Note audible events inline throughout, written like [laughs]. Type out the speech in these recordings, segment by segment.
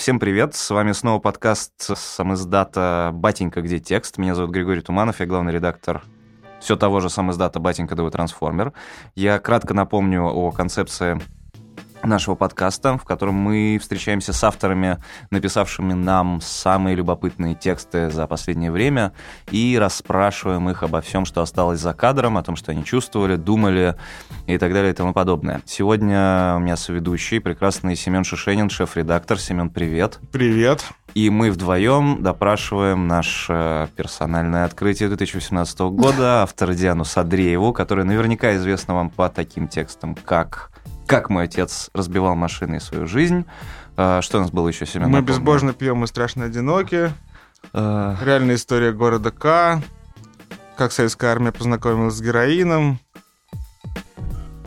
Всем привет, с вами снова подкаст сам «Батенька, где текст?». Меня зовут Григорий Туманов, я главный редактор все того же сам «Батенька, ДВ Трансформер». Я кратко напомню о концепции нашего подкаста, в котором мы встречаемся с авторами, написавшими нам самые любопытные тексты за последнее время, и расспрашиваем их обо всем, что осталось за кадром, о том, что они чувствовали, думали и так далее и тому подобное. Сегодня у меня соведущий, прекрасный Семен Шишенин, шеф-редактор. Семен, привет. Привет. И мы вдвоем допрашиваем наше персональное открытие 2018 года, автора Диану Садрееву, которая наверняка известна вам по таким текстам, как как мой отец разбивал машины и свою жизнь. А, что у нас было еще, Семен? Мы напомню? безбожно пьем и страшно одиноки. А... Реальная история города К. Как советская армия познакомилась с героином.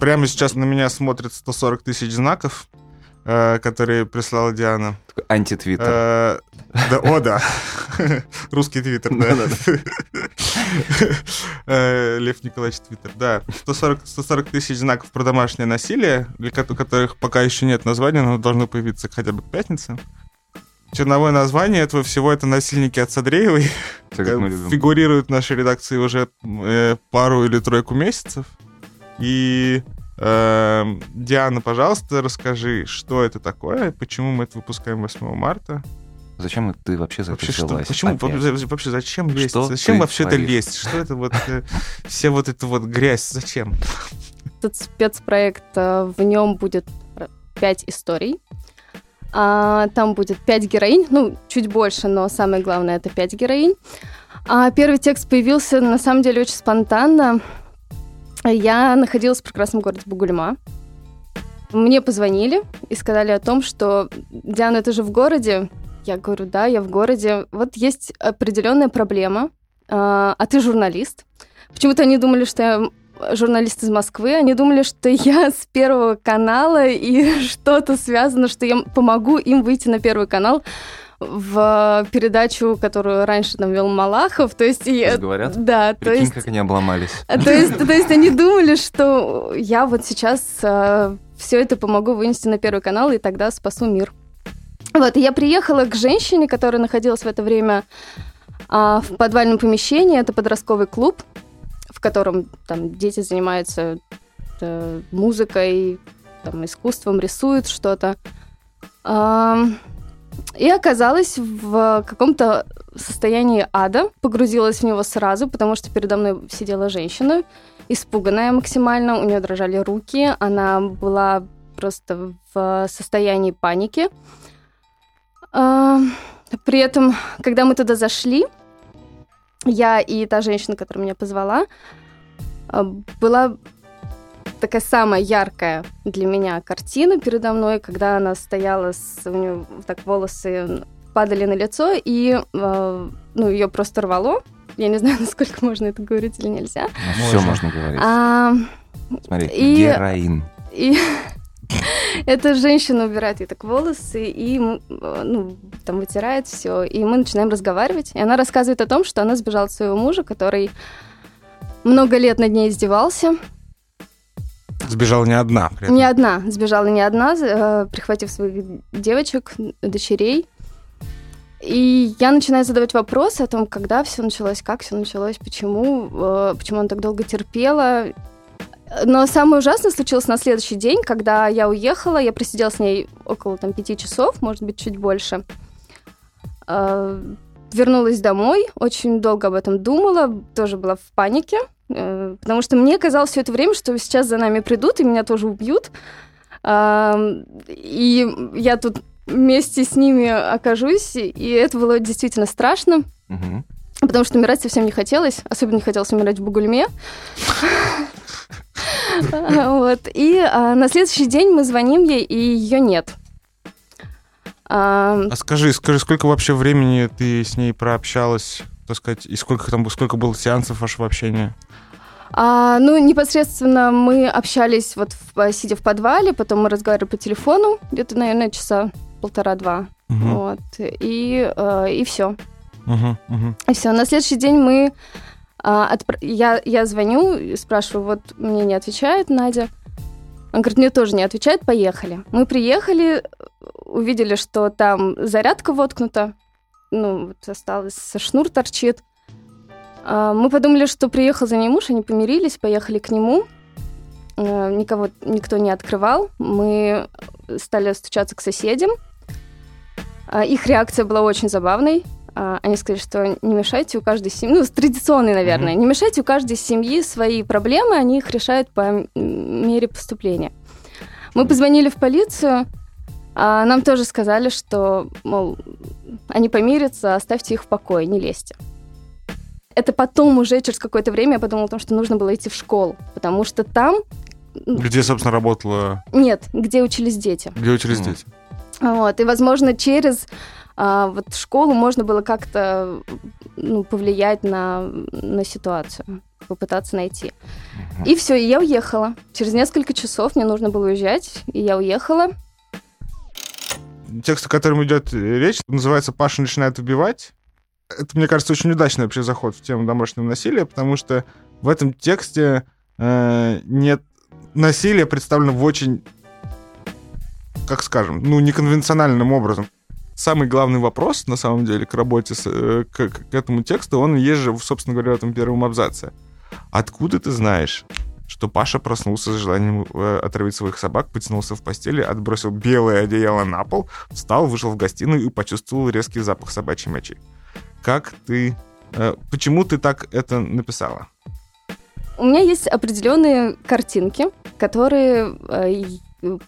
Прямо сейчас на меня смотрит 140 тысяч знаков. Э, который прислала Диана. Антитвиттер. Э, да, о, да. [laughs] Русский твиттер, да. [laughs] Э, Лев Николаевич Твиттер, да. 140, 140 тысяч знаков про домашнее насилие, для которых пока еще нет названия, но должно появиться хотя бы к пятнице. Черновое название этого всего это «Насильники от Садреевой». Фигурируют в нашей редакции уже пару или тройку месяцев. И Эм, Диана, пожалуйста, расскажи, что это такое, почему мы это выпускаем 8 марта. Зачем ты вообще вообще что, Почему вообще, вообще зачем лезть? Что зачем вообще это лезть? Что это вот э, все вот это вот грязь? Зачем? Этот спецпроект э, в нем будет пять историй. А, там будет пять героинь, ну чуть больше, но самое главное это пять героинь. А первый текст появился на самом деле очень спонтанно. Я находилась в прекрасном городе Бугульма. Мне позвонили и сказали о том, что Диана, ты же в городе? Я говорю, да, я в городе. Вот есть определенная проблема, а, а ты журналист. Почему-то они думали, что я журналист из Москвы, они думали, что я [laughs] с Первого канала и [laughs] что-то связано, что я помогу им выйти на Первый канал в передачу, которую раньше там вел Малахов. То есть, и, говорят? Да. Прикинь, то есть, как они обломались. То есть, то есть они думали, что я вот сейчас э, все это помогу вынести на Первый канал, и тогда спасу мир. Вот, и я приехала к женщине, которая находилась в это время а, в подвальном помещении. Это подростковый клуб, в котором там дети занимаются э, музыкой, там, искусством, рисуют что-то. А, и оказалась в каком-то состоянии ада, погрузилась в него сразу, потому что передо мной сидела женщина, испуганная максимально, у нее дрожали руки, она была просто в состоянии паники. А, при этом, когда мы туда зашли, я и та женщина, которая меня позвала, а, была такая самая яркая для меня картина передо мной, когда она стояла, с, у нее так волосы падали на лицо, и э, ну, ее просто рвало. Я не знаю, [laughs] насколько можно это говорить или нельзя. Ну, Все можно говорить. А, Смотри, и, героин. И [laughs] [laughs] эта женщина убирает ей так волосы и ну, там вытирает все, и мы начинаем разговаривать. И она рассказывает о том, что она сбежала от своего мужа, который много лет над ней издевался, Сбежала не одна. Не одна. Сбежала не одна, э, прихватив своих девочек, дочерей. И я начинаю задавать вопросы о том, когда все началось, как все началось, почему, э, почему она так долго терпела. Но самое ужасное случилось на следующий день, когда я уехала, я просидела с ней около там, пяти часов, может быть, чуть больше. Э, вернулась домой, очень долго об этом думала, тоже была в панике. Э, потому что мне казалось все это время, что сейчас за нами придут и меня тоже убьют. И я тут вместе с ними окажусь, и это было действительно страшно. Угу. Потому что умирать совсем не хотелось, особенно не хотелось умирать в Бугульме. [laughs] Вот. И а, на следующий день мы звоним ей, и ее нет. А, а скажи, скажи, сколько вообще времени ты с ней прообщалась, так сказать, и сколько там, сколько было сеансов вашего общения? А, ну, непосредственно мы общались, вот в, сидя в подвале, потом мы разговаривали по телефону, где-то, наверное, часа полтора-два. Угу. Вот. И, э, и все. Угу, угу. И все. На следующий день мы... Э, отпро... я, я звоню, спрашиваю, вот мне не отвечает Надя. Он говорит, мне тоже не отвечает, поехали. Мы приехали, увидели, что там зарядка воткнута, ну, вот осталось, шнур торчит. А, мы подумали, что приехал за ней муж, они помирились, поехали к нему. А, никого, никто не открывал. Мы стали стучаться к соседям. А, их реакция была очень забавной. Они сказали, что не мешайте у каждой семьи, ну, традиционной, наверное, mm-hmm. не мешайте у каждой семьи свои проблемы, они их решают по мере поступления. Мы позвонили в полицию, а нам тоже сказали, что, мол, они помирятся, оставьте их в покое, не лезьте. Это потом уже через какое-то время я подумала о том, что нужно было идти в школу, потому что там... Где, собственно, работала... Нет, где учились дети. Где учились mm. дети. Вот, и, возможно, через а, вот школу можно было как-то ну, повлиять на, на ситуацию, попытаться найти. И все, и я уехала. Через несколько часов мне нужно было уезжать, и я уехала текст, о котором идет речь, называется «Паша начинает убивать». Это, мне кажется, очень удачный вообще заход в тему домашнего насилия, потому что в этом тексте э, нет насилия представлено в очень, как скажем, ну, неконвенциональным образом. Самый главный вопрос, на самом деле, к работе, с, э, к, к этому тексту, он есть же, собственно говоря, в этом первом абзаце. Откуда ты знаешь, что Паша проснулся с желанием э, отравить своих собак, потянулся в постели, отбросил белое одеяло на пол, встал, вышел в гостиную и почувствовал резкий запах собачьей мочи. Как ты... Э, почему ты так это написала? У меня есть определенные картинки, которые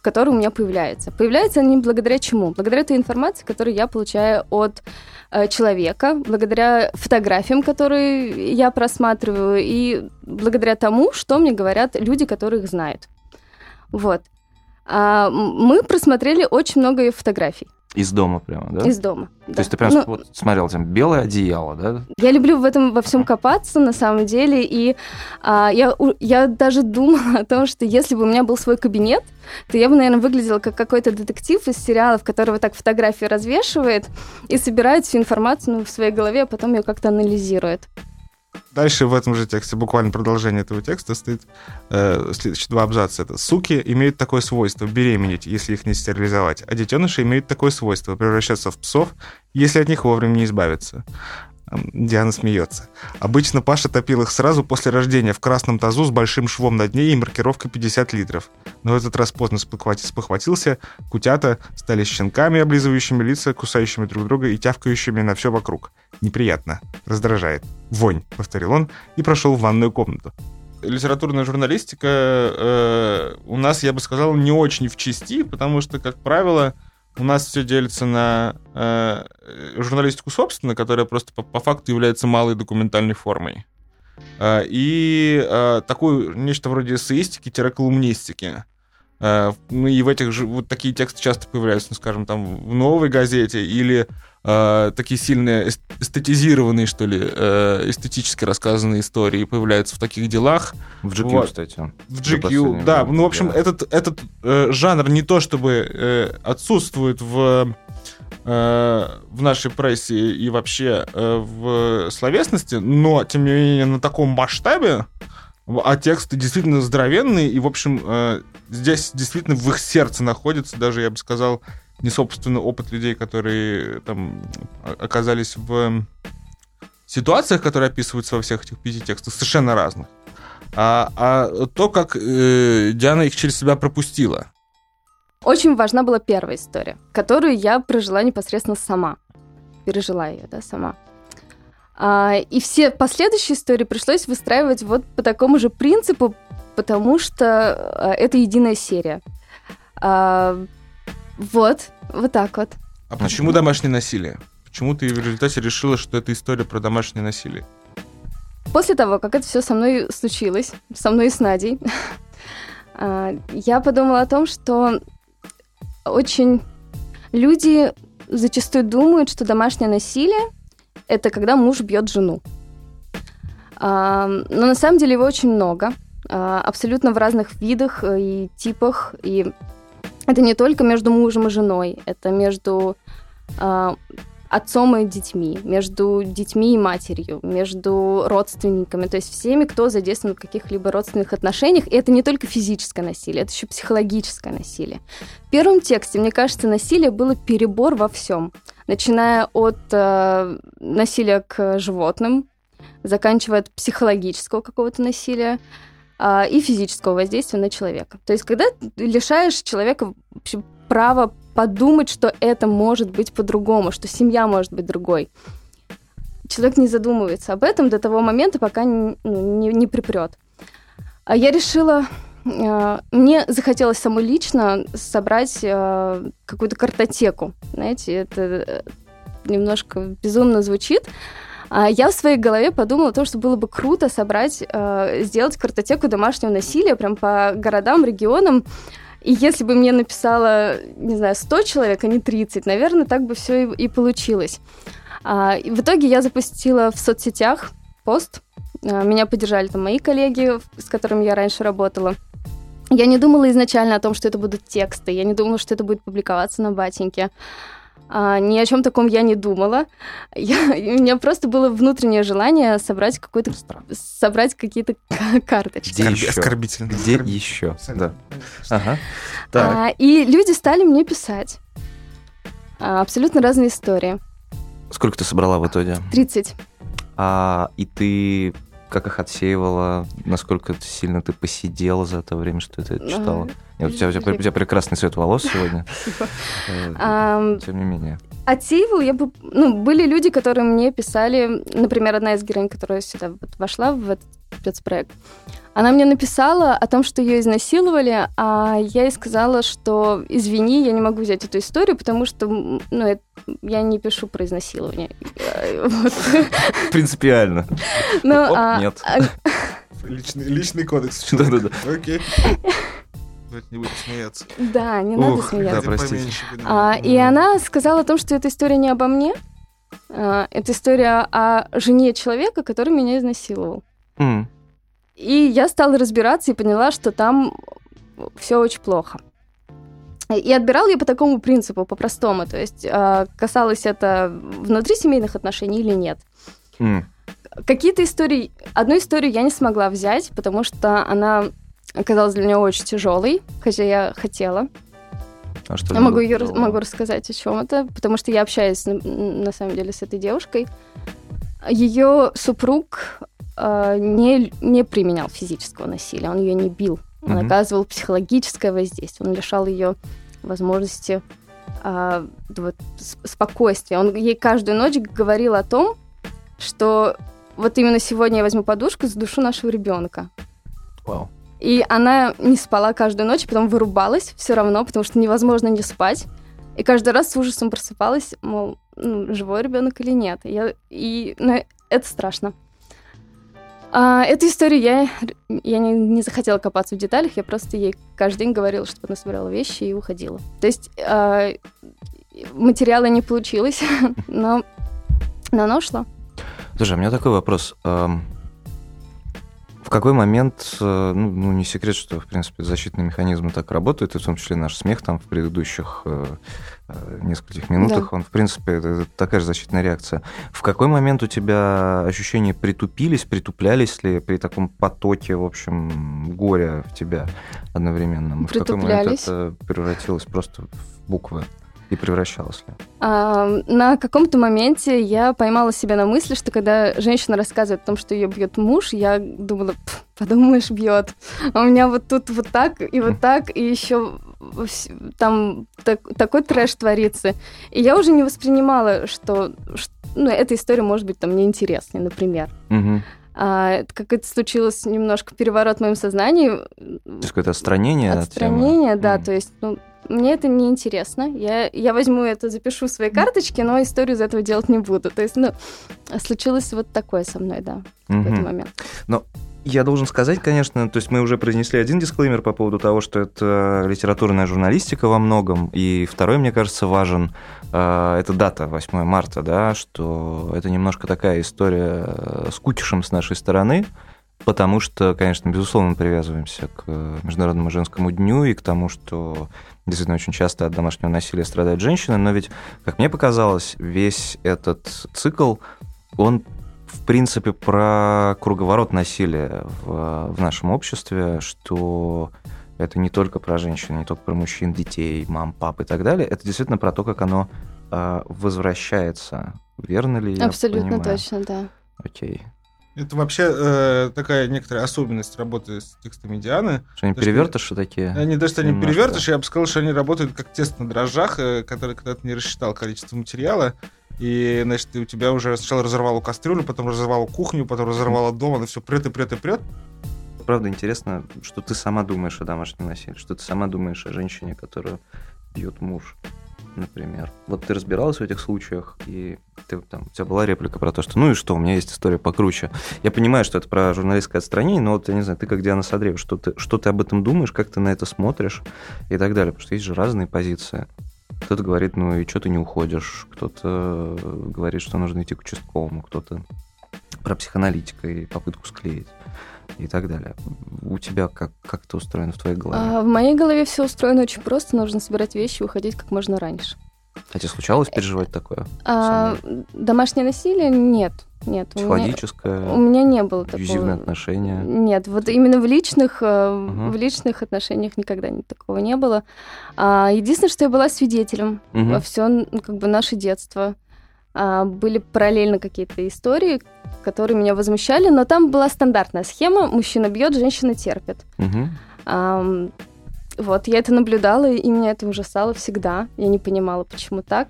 которые у меня появляются. Появляются они благодаря чему? Благодаря той информации, которую я получаю от э, человека, благодаря фотографиям, которые я просматриваю, и благодаря тому, что мне говорят люди, которые их знают. Вот. А, мы просмотрели очень много фотографий. Из дома прямо, да? Из дома. То да. есть ты прям ну, вот, смотрел там белое одеяло, да? Я люблю в этом во всем копаться, на самом деле, и а, я, я даже думала о том, что если бы у меня был свой кабинет, то я бы, наверное, выглядела как какой-то детектив из сериалов, который вот так фотографии развешивает и собирает всю информацию ну, в своей голове, а потом ее как-то анализирует. Дальше в этом же тексте, буквально продолжение этого текста, стоит э, следующие два абзаца. Это «Суки имеют такое свойство беременеть, если их не стерилизовать, а детеныши имеют такое свойство превращаться в псов, если от них вовремя не избавиться». Диана смеется. Обычно Паша топил их сразу после рождения в красном тазу с большим швом на дне и маркировкой 50 литров. Но в этот раз поздно спохватился, кутята стали щенками, облизывающими лица, кусающими друг друга и тявкающими на все вокруг. Неприятно. Раздражает. Вонь, повторил он и прошел в ванную комнату. Литературная журналистика э, у нас, я бы сказал, не очень в части, потому что, как правило, у нас все делится на э, журналистику собственно, которая просто по, по факту является малой документальной формой. Э, и э, такую, нечто вроде эссеистики-колумнистики. Э, ну и в этих же, вот такие тексты часто появляются, ну, скажем, там в новой газете или э, такие сильные эстетизированные, что ли, э, эстетически рассказанные истории появляются в таких делах. В GQ, вот. кстати. В GQ, да. Время, ну, в общем, да. этот, этот э, жанр не то чтобы э, отсутствует в э, в нашей прессе и вообще э, в словесности, но, тем не менее, на таком масштабе, а тексты действительно здоровенные, и, в общем, э, здесь действительно в их сердце находится, даже, я бы сказал, не собственный опыт людей, которые там оказались в ситуациях, которые описываются во всех этих пяти текстах, совершенно разных. А, а то, как э, Диана их через себя пропустила. Очень важна была первая история, которую я прожила непосредственно сама. Пережила ее, да, сама. А, и все последующие истории пришлось выстраивать вот по такому же принципу, потому что а, это единая серия. А, вот, вот так вот. А почему домашнее насилие? Почему ты в результате решила, что это история про домашнее насилие? После того, как это все со мной случилось, со мной и с Надей, [laughs] я подумала о том, что очень люди зачастую думают, что домашнее насилие – это когда муж бьет жену. А, но на самом деле его очень много, а, абсолютно в разных видах и типах, и это не только между мужем и женой, это между э, отцом и детьми, между детьми и матерью, между родственниками, то есть всеми, кто задействован в каких-либо родственных отношениях. И это не только физическое насилие, это еще психологическое насилие. В первом тексте, мне кажется, насилие было перебор во всем, начиная от э, насилия к животным, заканчивая от психологического какого-то насилия э, и физического воздействия на человека. То есть когда лишаешь человека права подумать, что это может быть по-другому, что семья может быть другой. Человек не задумывается об этом до того момента, пока не, ну, не, не припрет. А я решила, э, мне захотелось самой лично собрать э, какую-то картотеку. Знаете, это э, немножко безумно звучит. А я в своей голове подумала о том, что было бы круто собрать, сделать картотеку домашнего насилия прям по городам, регионам, и если бы мне написала, не знаю, 100 человек, а не 30, наверное, так бы все и, и получилось. А, и в итоге я запустила в соцсетях пост. А, меня поддержали там мои коллеги, с которыми я раньше работала. Я не думала изначально о том, что это будут тексты. Я не думала, что это будет публиковаться на батеньке. А, ни о чем таком я не думала. Я, у меня просто было внутреннее желание собрать какой-то собрать какие-то карточки. Где еще? Оскорбительно. Где еще? Да. Ага. А, и люди стали мне писать. А, абсолютно разные истории. Сколько ты собрала в итоге? 30. А, и ты как их отсеивала, насколько сильно ты посидела за это время, что ты это читала? Нет, у, тебя, у, тебя, у тебя прекрасный цвет волос сегодня. [laughs] Э, тем не менее. Отсеивал я бы... Ну, были люди, которые мне писали... Например, одна из героинь, которая сюда вошла в этот спецпроект. Она мне написала о том, что ее изнасиловали, а я ей сказала, что извини, я не могу взять эту историю, потому что ну, это, я не пишу про изнасилование. [laughs] Принципиально. Ну, а, нет. А, личный, личный кодекс. [laughs] Да-да-да. Окей. [laughs] Не будет смеяться. Да, не надо смеяться. Да, простите. А, и она сказала о том, что эта история не обо мне, а, это история о жене человека, который меня изнасиловал. Mm. И я стала разбираться и поняла, что там все очень плохо. И отбирал я по такому принципу, по-простому. То есть а, касалось это внутри семейных отношений или нет. Mm. Какие-то истории... Одну историю я не смогла взять, потому что она оказалась для меня очень тяжелой, хотя я хотела. А что я могу ее могу рассказать о чем это, потому что я общаюсь на, на самом деле с этой девушкой. Ее супруг э, не, не применял физического насилия, он ее не бил. Он mm-hmm. оказывал психологическое воздействие, он лишал ее возможности э, вот, спокойствия. Он ей каждую ночь говорил о том, что вот именно сегодня я возьму подушку за душу нашего ребенка. Wow. И она не спала каждую ночь, потом вырубалась все равно, потому что невозможно не спать. И каждый раз с ужасом просыпалась, мол, ну, живой ребенок или нет. И, я, и ну, это страшно. А, эту историю я, я не, не захотела копаться в деталях, я просто ей каждый день говорила, чтобы она собирала вещи и уходила. То есть а, материала не получилось, [laughs] но, но она ушла. Слушай, у меня такой вопрос. В какой момент, э, ну, ну, не секрет, что, в принципе, защитные механизмы так работают, и в том числе наш смех там в предыдущих э, э, нескольких минутах, да. он, в принципе, это такая же защитная реакция. В какой момент у тебя ощущения притупились, притуплялись ли при таком потоке, в общем, горя в тебя одновременно? В какой момент это превратилось просто в буквы? И превращалась ли? А, на каком-то моменте я поймала себя на мысли, что когда женщина рассказывает о том, что ее бьет муж, я думала, подумаешь, бьет. А у меня вот тут вот так и вот так, и еще там так, такой трэш творится. И я уже не воспринимала, что, что ну, эта история может быть там неинтересной, например. Угу. А, как это случилось, немножко переворот в моем сознании. То есть какое-то отстранение? Отстранение, от да. Mm. То есть, ну, мне это не интересно. Я, я возьму это, запишу в своей карточке, но историю из этого делать не буду. То есть, ну, случилось вот такое со мной, да, в mm-hmm. какой-то момент. Но я должен сказать, конечно, то есть мы уже произнесли один дисклеймер по поводу того, что это литературная журналистика во многом, и второй, мне кажется, важен, э, это дата, 8 марта, да, что это немножко такая история с кутишем с нашей стороны, потому что, конечно, безусловно, привязываемся к Международному женскому дню и к тому, что Действительно, очень часто от домашнего насилия страдают женщины, но ведь, как мне показалось, весь этот цикл, он в принципе, про круговорот насилия в, в нашем обществе, что это не только про женщин, не только про мужчин, детей, мам, пап и так далее. Это действительно про то, как оно э, возвращается. Верно ли я Абсолютно понимаю? точно, да. Окей. Это вообще э, такая некоторая особенность работы с текстами Дианы. Что они что- перевертыши такие? Они даже они Немножко. перевертыши, я бы сказал, что они работают как тест на дрожжах, э, который когда ты не рассчитал количество материала, и, значит, ты, у тебя уже сначала разорвало кастрюлю, потом разорвало кухню, потом разорвало дом, оно все прет и прет и прет. Правда интересно, что ты сама думаешь о домашнем насилии, что ты сама думаешь о женщине, которую бьет муж, например. Вот ты разбиралась в этих случаях, и ты, там, у тебя была реплика про то, что ну и что, у меня есть история покруче. Я понимаю, что это про журналистское отстранение, но вот, я не знаю, ты как Диана Садреева, что ты, что ты об этом думаешь, как ты на это смотришь и так далее, потому что есть же разные позиции. Кто-то говорит, ну и что ты не уходишь, кто-то говорит, что нужно идти к участковому, кто-то про психоаналитика и попытку склеить и так далее. У тебя как, как это устроено в твоей голове? А, в моей голове все устроено очень просто. Нужно собирать вещи и уходить как можно раньше. А тебе случалось переживать такое? А, домашнее насилие? Нет. Нет. у меня- У Психологическое, меня не было абьюзивные такого. отношения? Нет, вот именно в личных, э, Мгм. в личных отношениях никогда ни- такого не было. А, единственное, что я была свидетелем Мгм. во все, как бы наше детство. А, были параллельно какие-то истории, которые меня возмущали, но там была стандартная схема: мужчина бьет, женщина терпит. Ам, вот, я это наблюдала, и меня это ужасало всегда. Я не понимала, почему так.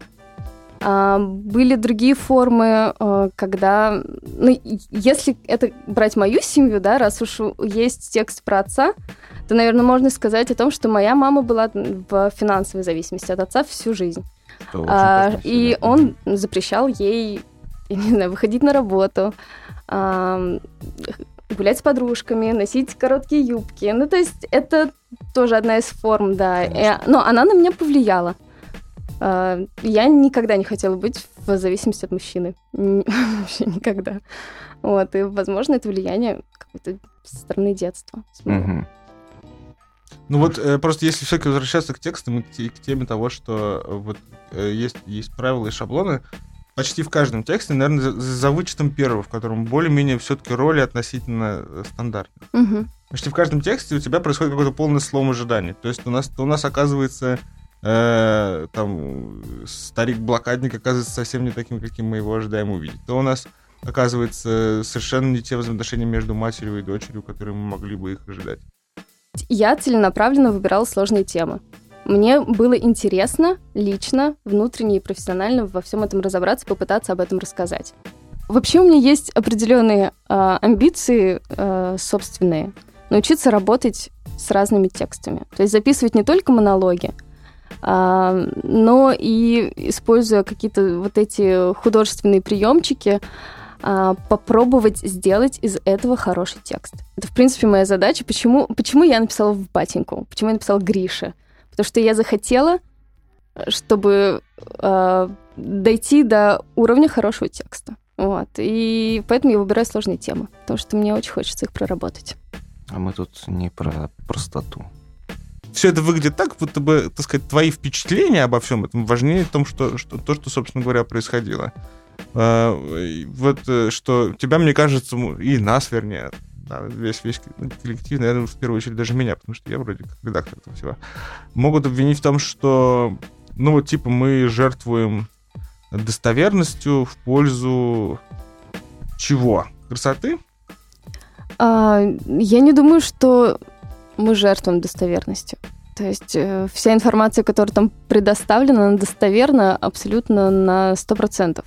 А, были другие формы, э, когда... Ну, если это брать мою семью, да, раз уж есть текст про отца, то, наверное, можно сказать о том, что моя мама была в финансовой зависимости от отца всю жизнь. А, и он запрещал ей, я не знаю, выходить на работу, ам, гулять с подружками, носить короткие юбки. Ну, то есть это тоже одна из форм, да. Э, Но она на меня повлияла. А, Я никогда не хотела быть в зависимости от мужчины. [laughs] Вообще никогда. Вот, и, возможно, это влияние какое-то со стороны детства. Мгм. Ну вот э, просто если все-таки возвращаться к текстам и к, те- к теме того, что э, вот э, есть, есть правила и шаблоны, почти в каждом тексте, наверное, за, за вычетом первого, в котором более-менее все-таки роли относительно э, стандартные. Мгм. Почти в каждом тексте у тебя происходит какой-то полный слом ожиданий. То есть у нас, у нас оказывается э, там старик-блокадник оказывается совсем не таким, каким мы его ожидаем увидеть. То у нас оказывается совершенно не те взаимоотношения между матерью и дочерью, которые мы могли бы их ожидать. Я целенаправленно выбирала сложные темы. Мне было интересно лично, внутренне и профессионально во всем этом разобраться, попытаться об этом рассказать. Вообще у меня есть определенные а, амбиции а, собственные. Научиться работать с разными текстами. То есть записывать не только монологи, а, но и, используя какие-то вот эти художественные приемчики, попробовать сделать из этого хороший текст. Это, в принципе, моя задача. Почему, почему я написала в батеньку? Почему я написала Грише? Потому что я захотела, чтобы а, дойти до уровня хорошего текста. Вот. И поэтому я выбираю сложные темы, потому что мне очень хочется их проработать. А мы тут не про простоту. все это выглядит так, будто бы, так сказать, твои впечатления обо всем этом важнее том, что, что то, что, собственно говоря, происходило. А, вот э, что тебя, мне кажется, и нас, вернее, да, весь, весь коллектив, наверное, в первую очередь даже меня, потому что я вроде как редактор этого всего, могут обвинить в том, что, ну вот, типа, мы жертвуем достоверностью в пользу чего? Красоты? А, я не думаю, что мы жертвуем достоверностью. То есть э, вся информация, которая там предоставлена, она достоверна абсолютно на 100%.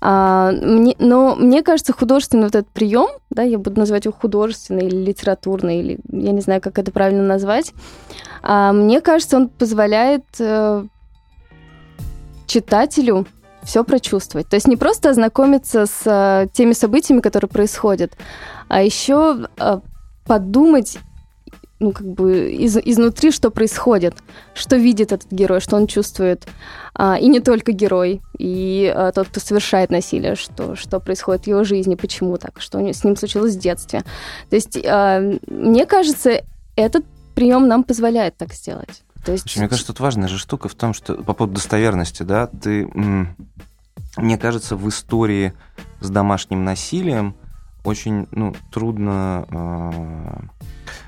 А, мне, но мне кажется, художественный вот этот прием, да, я буду называть его художественный или литературный, или я не знаю, как это правильно назвать, а, мне кажется, он позволяет э, читателю все прочувствовать. То есть не просто ознакомиться с э, теми событиями, которые происходят, а еще э, подумать, ну, как бы из, изнутри, что происходит, что видит этот герой, что он чувствует. А, и не только герой, и а, тот, кто совершает насилие, что, что происходит в его жизни, почему так, что у него- с ним случилось в детстве. То есть, а, мне кажется, этот прием нам позволяет так сделать. То есть... Мне кажется, тут важная же штука в том, что по поводу достоверности, да, ты, мне кажется, в истории с домашним насилием очень ну, трудно...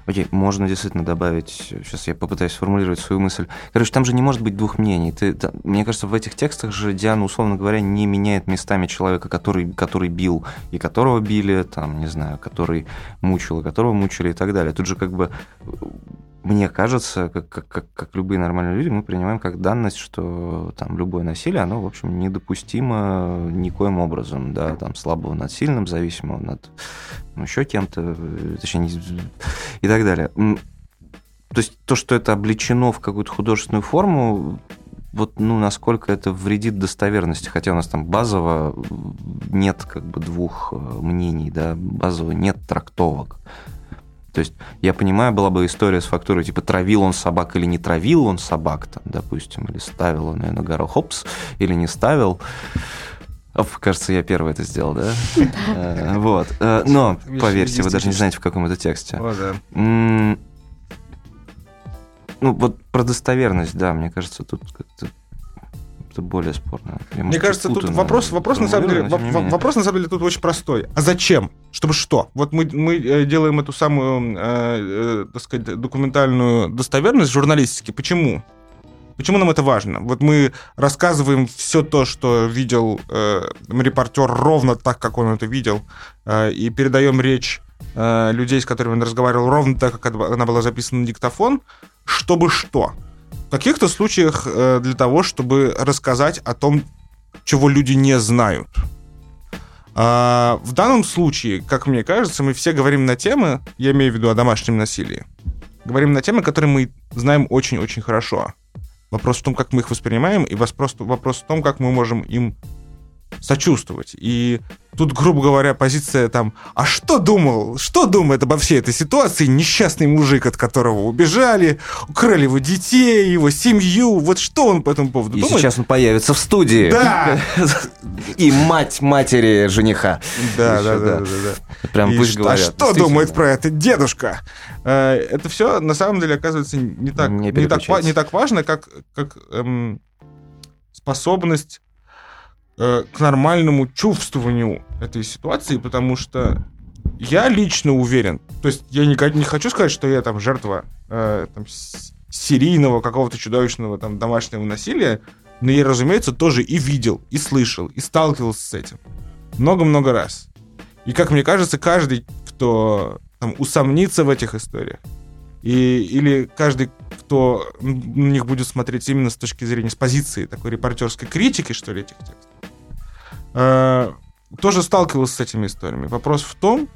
Окей, можно действительно добавить... Сейчас я попытаюсь сформулировать свою мысль. Короче, там же не может быть двух мнений. Ты, там, мне кажется, в этих текстах же Диана, условно говоря, не меняет местами человека, который, который бил, и которого били, там, не знаю, который мучил, и которого мучили и так далее. Тут же как бы мне кажется, как, как, как, как любые нормальные люди, мы принимаем как данность, что там любое насилие, оно, в общем, недопустимо никоим образом, да, там слабого над сильным, зависимого над ну, еще кем-то, точнее, и так далее. То есть то, что это облечено в какую-то художественную форму, вот, ну, насколько это вредит достоверности, хотя у нас там базово нет как бы двух э, мнений, да, базово нет трактовок. То есть я понимаю, была бы история с фактурой, типа, травил он собак или не травил он собак, там, допустим, или ставил он ее на гору Хопс, или не ставил. Оп, кажется, я первый это сделал, да? Э, вот. Э, но, поверьте, вы даже не знаете, в каком это тексте. Ну, вот про достоверность, да, мне кажется, тут как-то это более спорно. Я, Мне кажется, тут вопрос, вопрос на самом деле, вопрос на самом деле тут очень простой. А зачем? Чтобы что? Вот мы, мы э, делаем эту самую, э, э, так сказать, документальную достоверность журналистики. Почему? Почему нам это важно? Вот мы рассказываем все то, что видел э, репортер ровно так, как он это видел, э, и передаем речь э, людей, с которыми он разговаривал, ровно так, как она была записана на диктофон, чтобы что? В каких-то случаях э, для того, чтобы рассказать о том, чего люди не знают. А в данном случае, как мне кажется, мы все говорим на темы, я имею в виду о домашнем насилии, говорим на темы, которые мы знаем очень-очень хорошо. Вопрос в том, как мы их воспринимаем, и вопрос, в том, как мы можем им сочувствовать. И тут, грубо говоря, позиция там, а что думал, что думает обо всей этой ситуации несчастный мужик, от которого убежали, украли его детей, его семью, вот что он по этому поводу И думает? сейчас он появится в студии. Да! И мать матери жениха. Да, да, да, да, да. Прям пусть а говорят. А что думает про это дедушка? Э, это все, на самом деле, оказывается, не так, не так, не так важно, как, как эм, способность Э, к нормальному чувствованию этой ситуации, потому что я лично уверен, то есть я не, не хочу сказать, что я там жертва э, там, серийного какого-то чудовищного там домашнего насилия, но я, разумеется, тоже и видел, и слышал, и сталкивался с этим много-много раз. И, как мне кажется, каждый, кто там, усомнится в этих историях, и, или каждый, кто на них будет смотреть именно с точки зрения, с позиции такой репортерской критики, что ли, этих текстов, э, тоже сталкивался с этими историями. Вопрос в том,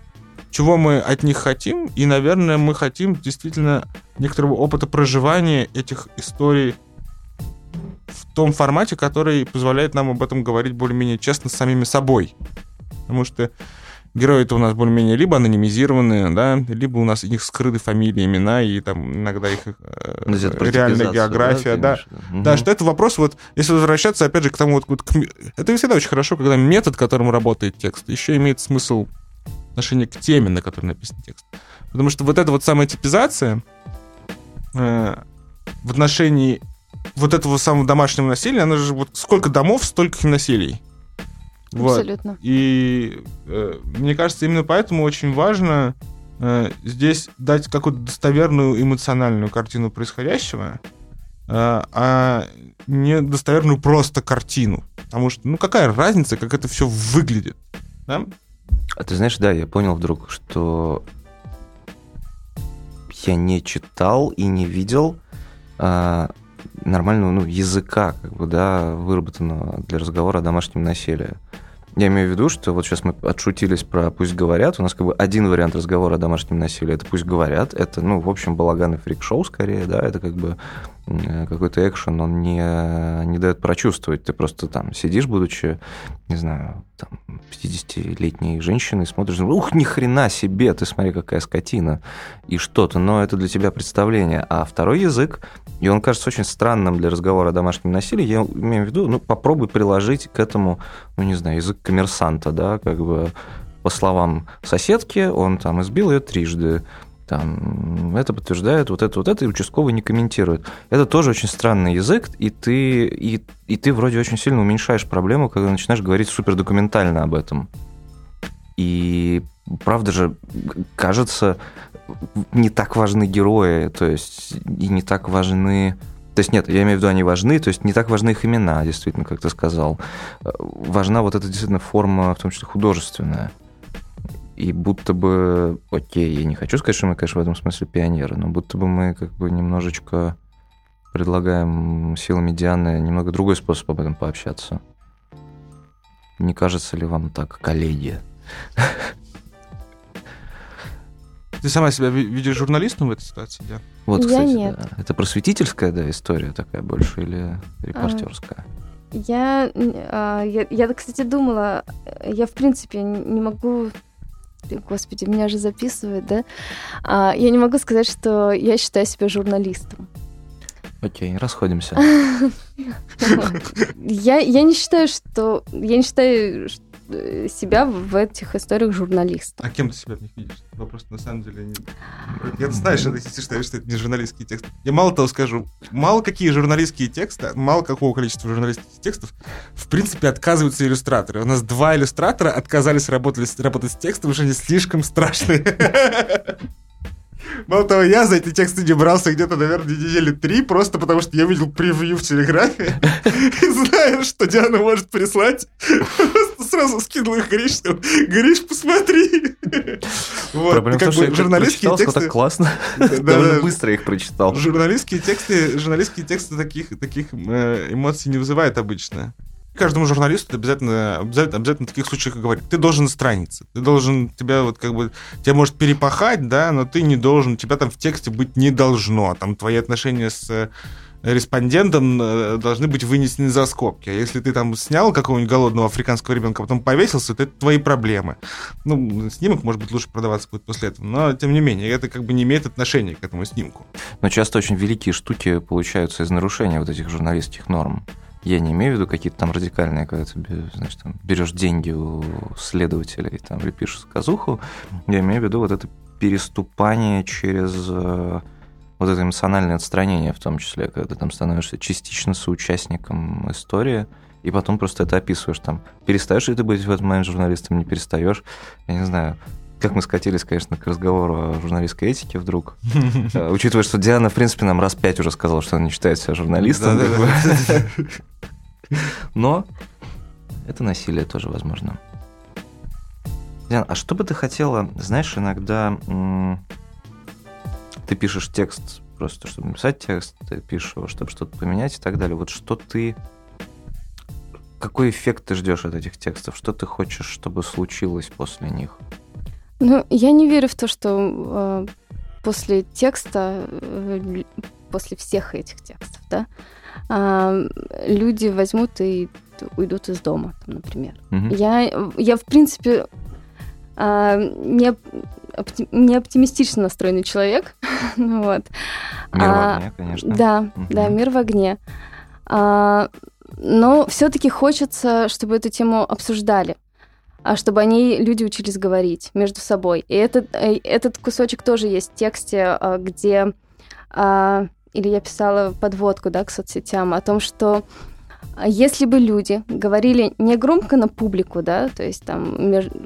чего мы от них хотим, и, наверное, мы хотим действительно некоторого опыта проживания этих историй в том формате, который позволяет нам об этом говорить более-менее честно с самими собой. Потому что герои-то у нас более-менее либо анонимизированные, да, либо у нас у них скрыты фамилии, имена, и там иногда их э, ну, реальная география, да. Да, угу. да, что это вопрос, вот, если возвращаться, опять же, к тому, вот, вот к, это всегда очень хорошо, когда метод, которым работает текст, еще имеет смысл отношение к теме, на которой написан текст. Потому что вот эта вот самая типизация э, в отношении вот этого самого домашнего насилия, она же вот сколько домов, столько насилий. Вот. Абсолютно. И э, мне кажется, именно поэтому очень важно э, здесь дать какую-то достоверную эмоциональную картину происходящего, э, а не достоверную просто картину. Потому что, ну, какая разница, как это все выглядит, да? А ты знаешь, да, я понял вдруг, что я не читал и не видел а, нормального ну, языка, как бы, да, выработанного для разговора о домашнем насилии. Я имею в виду, что вот сейчас мы отшутились про «пусть говорят». У нас как бы один вариант разговора о домашнем насилии – это «пусть говорят». Это, ну, в общем, балаган и фрик-шоу скорее, да, это как бы какой-то экшен, он не, не дает прочувствовать. Ты просто там сидишь, будучи, не знаю, там, 50-летней женщиной, смотришь, ух, ни хрена себе, ты смотри, какая скотина, и что-то, но это для тебя представление. А второй язык, и он кажется очень странным для разговора о домашнем насилии, я имею в виду, ну, попробуй приложить к этому, ну, не знаю, язык коммерсанта, да, как бы по словам соседки, он там избил ее трижды, там, это подтверждает, вот это, вот это, и участковый не комментирует. Это тоже очень странный язык, и ты, и, и ты вроде очень сильно уменьшаешь проблему, когда начинаешь говорить супердокументально об этом. И правда же, кажется, не так важны герои, то есть и не так важны... То есть нет, я имею в виду, они важны, то есть не так важны их имена, действительно, как ты сказал. Важна вот эта действительно форма, в том числе художественная. И будто бы, окей, я не хочу сказать, что мы, конечно, в этом смысле пионеры, но будто бы мы как бы немножечко предлагаем силами Дианы немного другой способ об этом пообщаться. Не кажется ли вам так, коллеги? Ты сама себя видишь журналистом в этой ситуации, да? Вот, кстати, я нет. Да. Это просветительская, да, история такая больше или репортерская? Я, а, я, я, кстати, думала, я, в принципе, не могу Господи, меня же записывают, да? А, я не могу сказать, что я считаю себя журналистом. Окей, расходимся. [laughs] Я, я не считаю, что... Я не считаю, себя в этих историях журналиста. А кем ты себя в них видишь? Вопрос на самом деле не... Я знаю, что ты считаешь, что это не журналистские тексты. Я мало того скажу, мало какие журналистские тексты, мало какого количества журналистских текстов, в принципе, отказываются иллюстраторы. У нас два иллюстратора отказались работать, работать с текстом, уже не слишком страшные. Мало того, я за эти тексты не брался где-то, наверное, недели три, просто потому что я видел превью в Телеграме и знаю, что Диана может прислать. Просто сразу скинул их Гриш, Гриш, посмотри. Вот, Проблема как бы журналистские тексты... так классно, [laughs] довольно быстро их прочитал. Журналистские тексты, журналистские тексты таких, таких э, эмоций не вызывают обычно каждому журналисту обязательно, обязательно, обязательно в таких случаях говорит, ты должен страница, ты должен, тебя вот как бы, тебя может перепахать, да, но ты не должен, тебя там в тексте быть не должно, там твои отношения с э, респондентом э, должны быть вынесены за скобки. А если ты там снял какого-нибудь голодного африканского ребенка, а потом повесился, то это твои проблемы. Ну, снимок, может быть, лучше продаваться будет после этого, но, тем не менее, это как бы не имеет отношения к этому снимку. Но часто очень великие штуки получаются из нарушения вот этих журналистских норм. Я не имею в виду какие-то там радикальные, когда ты значит, там, берешь деньги у следователей там, или пишешь сказуху. Я имею в виду вот это переступание через э, вот это эмоциональное отстранение, в том числе, когда ты там становишься частично соучастником истории, и потом просто это описываешь там. Перестаешь ли ты быть в этот момент журналистом, не перестаешь? Я не знаю, как мы скатились, конечно, к разговору о журналистской этике вдруг. [laughs] Э, учитывая, что Диана, в принципе, нам раз пять уже сказала, что она не считает себя журналистом. Но это насилие тоже возможно. Диана, а что бы ты хотела, знаешь, иногда ты пишешь текст просто, чтобы написать текст, ты пишешь его, чтобы что-то поменять и так далее. Вот что ты... Какой эффект ты ждешь от этих текстов? Что ты хочешь, чтобы случилось после них? Ну, я не верю в то, что э, после текста, э, после всех этих текстов, да, э, люди возьмут и уйдут из дома, там, например. Угу. Я, я, в принципе, э, не, опти, не оптимистично настроенный человек. [laughs] вот. Мир а, в огне, конечно. Да, угу. да, мир в огне. А, но все-таки хочется, чтобы эту тему обсуждали а чтобы они, люди учились говорить между собой. И этот, э, этот кусочек тоже есть в тексте, а, где... А, или я писала подводку да, к соцсетям о том, что если бы люди говорили не громко на публику, да, то есть там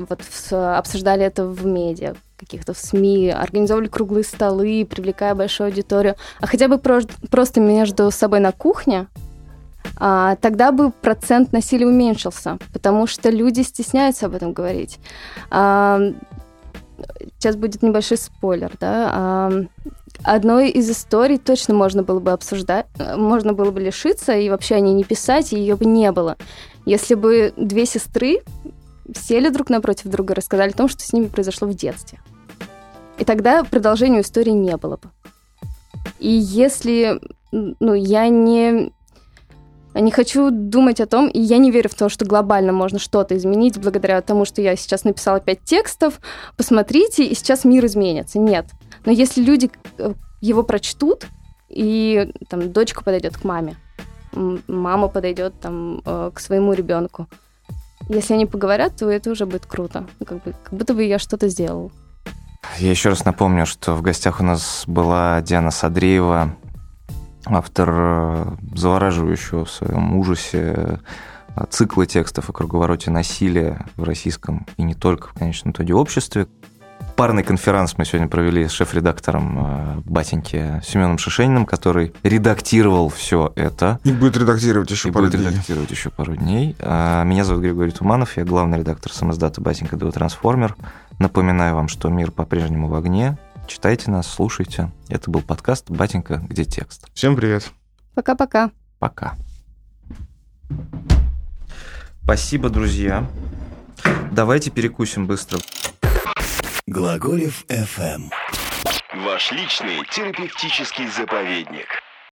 вот обсуждали это в медиа, каких-то в СМИ, организовывали круглые столы, привлекая большую аудиторию, а хотя бы просто между собой на кухне, а, тогда бы процент насилия уменьшился, потому что люди стесняются об этом говорить. А, сейчас будет небольшой спойлер, да. А, одной из историй точно можно было бы обсуждать, можно было бы лишиться и вообще о ней не писать, и ее бы не было. Если бы две сестры сели друг напротив друга и рассказали о том, что с ними произошло в детстве. И тогда продолжения истории не было бы. И если ну, я не, не хочу думать о том, и я не верю в то, что глобально можно что-то изменить благодаря тому, что я сейчас написала пять текстов, посмотрите, и сейчас мир изменится. Нет. Но если люди э, его прочтут, и там дочка подойдет к маме, мама подойдет там э, к своему ребенку, если они поговорят, то это уже будет круто. Как, бы, как будто бы я что-то сделал. Я еще раз напомню, что в гостях у нас была Диана Садреева, автор э, завораживающего в своем ужасе э, цикла текстов о круговороте насилия в российском и не только в конечном итоге обществе. Парный конференц мы сегодня провели с шеф-редактором э, Батеньки Семеном Шишениным, который редактировал все это. И будет редактировать еще и пару будет дней. редактировать еще пару дней. Меня зовут Григорий Туманов, я главный редактор самоздата Батенька Дуо Трансформер. Напоминаю вам, что мир по-прежнему в огне. Читайте нас, слушайте. Это был подкаст «Батенька, где текст». Всем привет. Пока-пока. Пока. Спасибо, друзья. Давайте перекусим быстро. Глаголев FM. Ваш личный терапевтический заповедник.